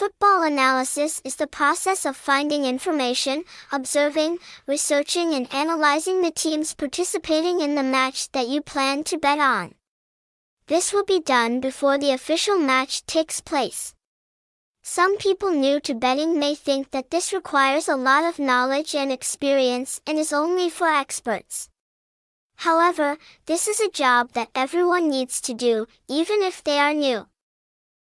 Football analysis is the process of finding information, observing, researching and analyzing the teams participating in the match that you plan to bet on. This will be done before the official match takes place. Some people new to betting may think that this requires a lot of knowledge and experience and is only for experts. However, this is a job that everyone needs to do, even if they are new.